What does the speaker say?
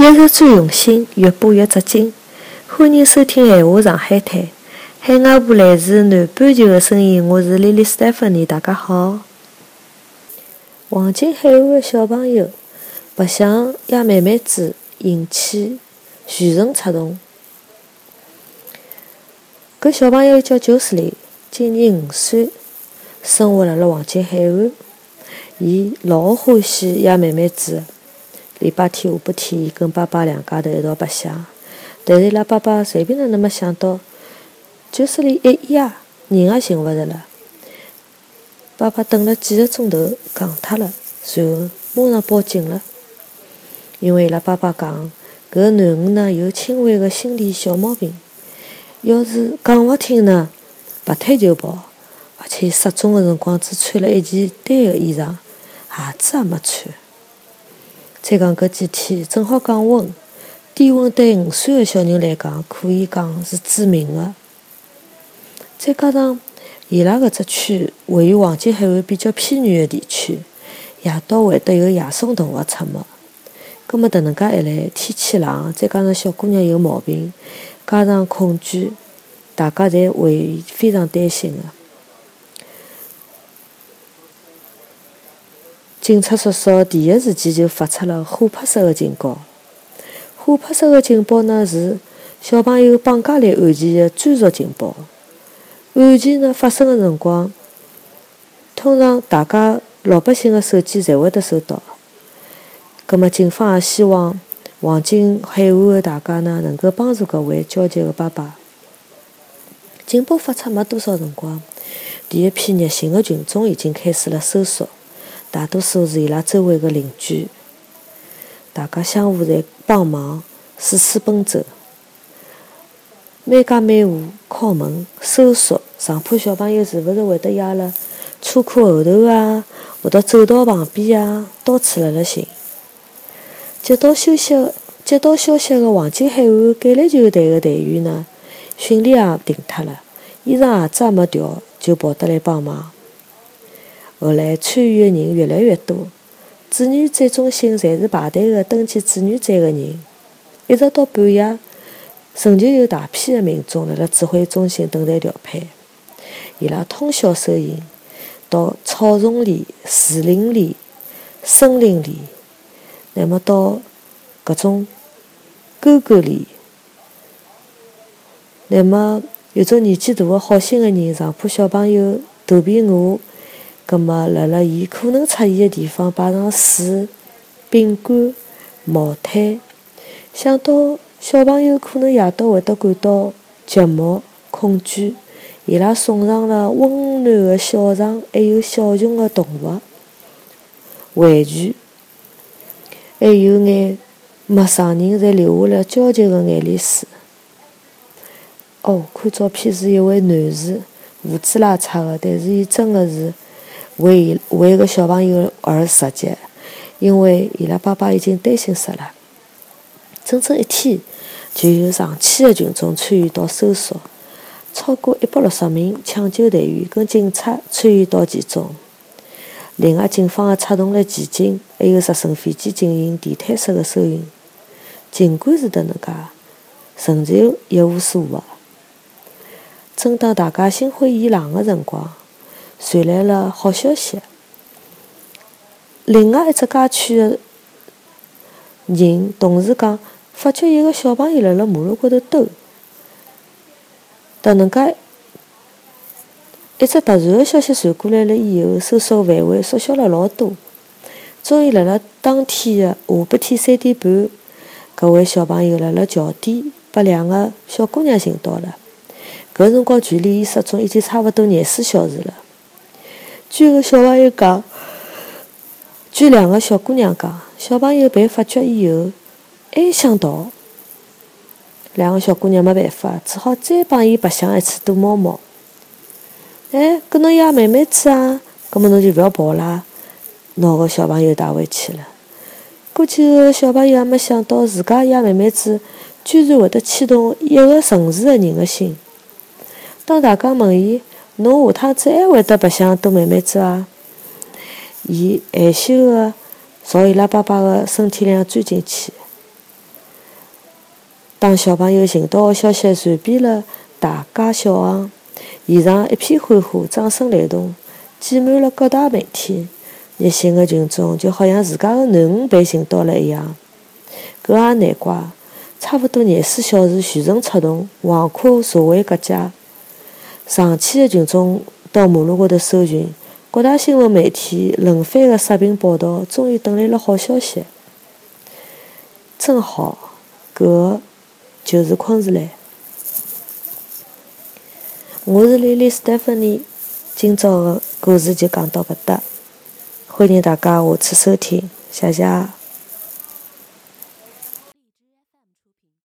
一日最用心，越播越扎劲。欢迎收听《闲话上海滩》，海外部来自南半球的声音，我是 Lily Stephanie，大家好。黄金海岸的小朋友白相亚妹妹子，引起全城出动。搿小朋友叫九斯利，今年五岁，生活辣辣黄金海岸。伊老欢喜亚妹妹子。礼拜天、下半天，伊跟爸爸两家头一道白相。但是伊拉爸爸随便哪能没想到，教室里一夜人也寻勿着了。爸爸等了几个钟头，戆脱了，随后马上报警了。因为伊拉爸爸讲，搿囡恩呢有轻微的心理小毛病，要是讲勿听呢，拔腿就跑，而且失踪的辰光只穿了一件单个衣裳，鞋子也没穿。再讲搿几天正好降温，低温对五岁个小人来讲可以讲是致命个。再加上伊拉搿只区位于黄金海岸比较偏远个地区，夜到会得有野生动物出没。葛末迭能介一来，天气冷，再加上小姑娘有毛病，加上恐惧，大家侪会非常担心个。警察叔叔第一时间就发出了琥珀色的警告。琥珀色的警报呢，是小朋友绑架类案件的专属警报。案件呢发生的辰光，通常大家老百姓的手机侪会得收到。葛末警方也希望黄金海岸的大家呢，能够帮助搿位焦急的爸爸。警报发出没多少辰光，第一批热心的群众已经开始了搜索。大多数是伊拉周围的邻居，大家相互在帮忙，四处奔走，每家每户敲门搜索上铺小朋友是勿是会得压辣车库后头啊，或者走道旁边啊，到处辣辣寻。接到消息接到消息的黄金海岸橄榄球队的队员呢，训练也停脱了，衣裳鞋子也没调，就跑得来帮忙。后来参与的人越来越多，志愿者中心侪是排队的登记志愿者的人，一直到半夜，仍旧有大批的民众辣辣指挥中心等待调配。伊拉通宵收营，到草丛里、树林里、森林里，乃末到各种沟沟里，乃末有种年纪大的好心的人，上铺小朋友肚皮饿。葛末，辣辣伊可能出现的地方摆上水、饼干、毛毯，想到小朋友可能夜到会得感到寂寞、恐惧，伊拉送上了温暖的小床，还有小熊的动物、玩具，还有眼陌生人侪流下了焦急的眼泪水。哦，看照片是一位男士，胡子拉碴的，但是伊真的是。为为个小朋友而着急，因为伊拉爸爸已经担心死了。整整一天，就有上千个群众参与到搜索，超过一百六十名抢救队员跟警察参与到其中。另外，警方还出动了骑警，还有直升飞机进行地毯式的搜寻。尽管是迭能介，仍旧一无所获。正当大家心灰意冷的辰光，传来了好消息，另外一只街区的人同时讲，发觉一个小朋友辣辣马路高头兜。迭能介一只突然的消息传过来了以后，搜索范围缩小了老多。终于辣辣当天的下半天三点半，搿位小朋友辣辣桥底被两个小姑娘寻到了。搿辰光距离伊失踪已经差勿多廿四小时了。据个小朋友讲，据两个小姑娘讲，小朋友被发觉以后还想逃，两个小姑娘没办法，只好再帮伊白相一次躲猫猫。哎，搿侬野妹妹子啊，搿么侬就勿要跑啦，拿个小朋友带回去了。估计个小朋友也没想到，自家野妹妹子居然会得牵动一个城市的人的心。当大家问伊，侬下趟子还会得白相多妹妹子伐？伊害羞的朝伊拉爸爸的身体里钻进去，当小朋友寻到个消息传遍了大街小巷，现场一片欢呼，掌声雷动，挤满了各大媒体。热心个群众就好像自家个囡恩被寻到了一样。搿也难怪，差勿多廿四小时全程出动，横跨社会各界，上千的群众到马路高头搜寻，各大新闻媒体轮番的刷屏报道，终于等来了好消息。真好，搿个就是昆士兰。我是莉莉·斯蒂芬妮，今朝的故事就讲到搿搭，欢迎大家下次收听，谢谢。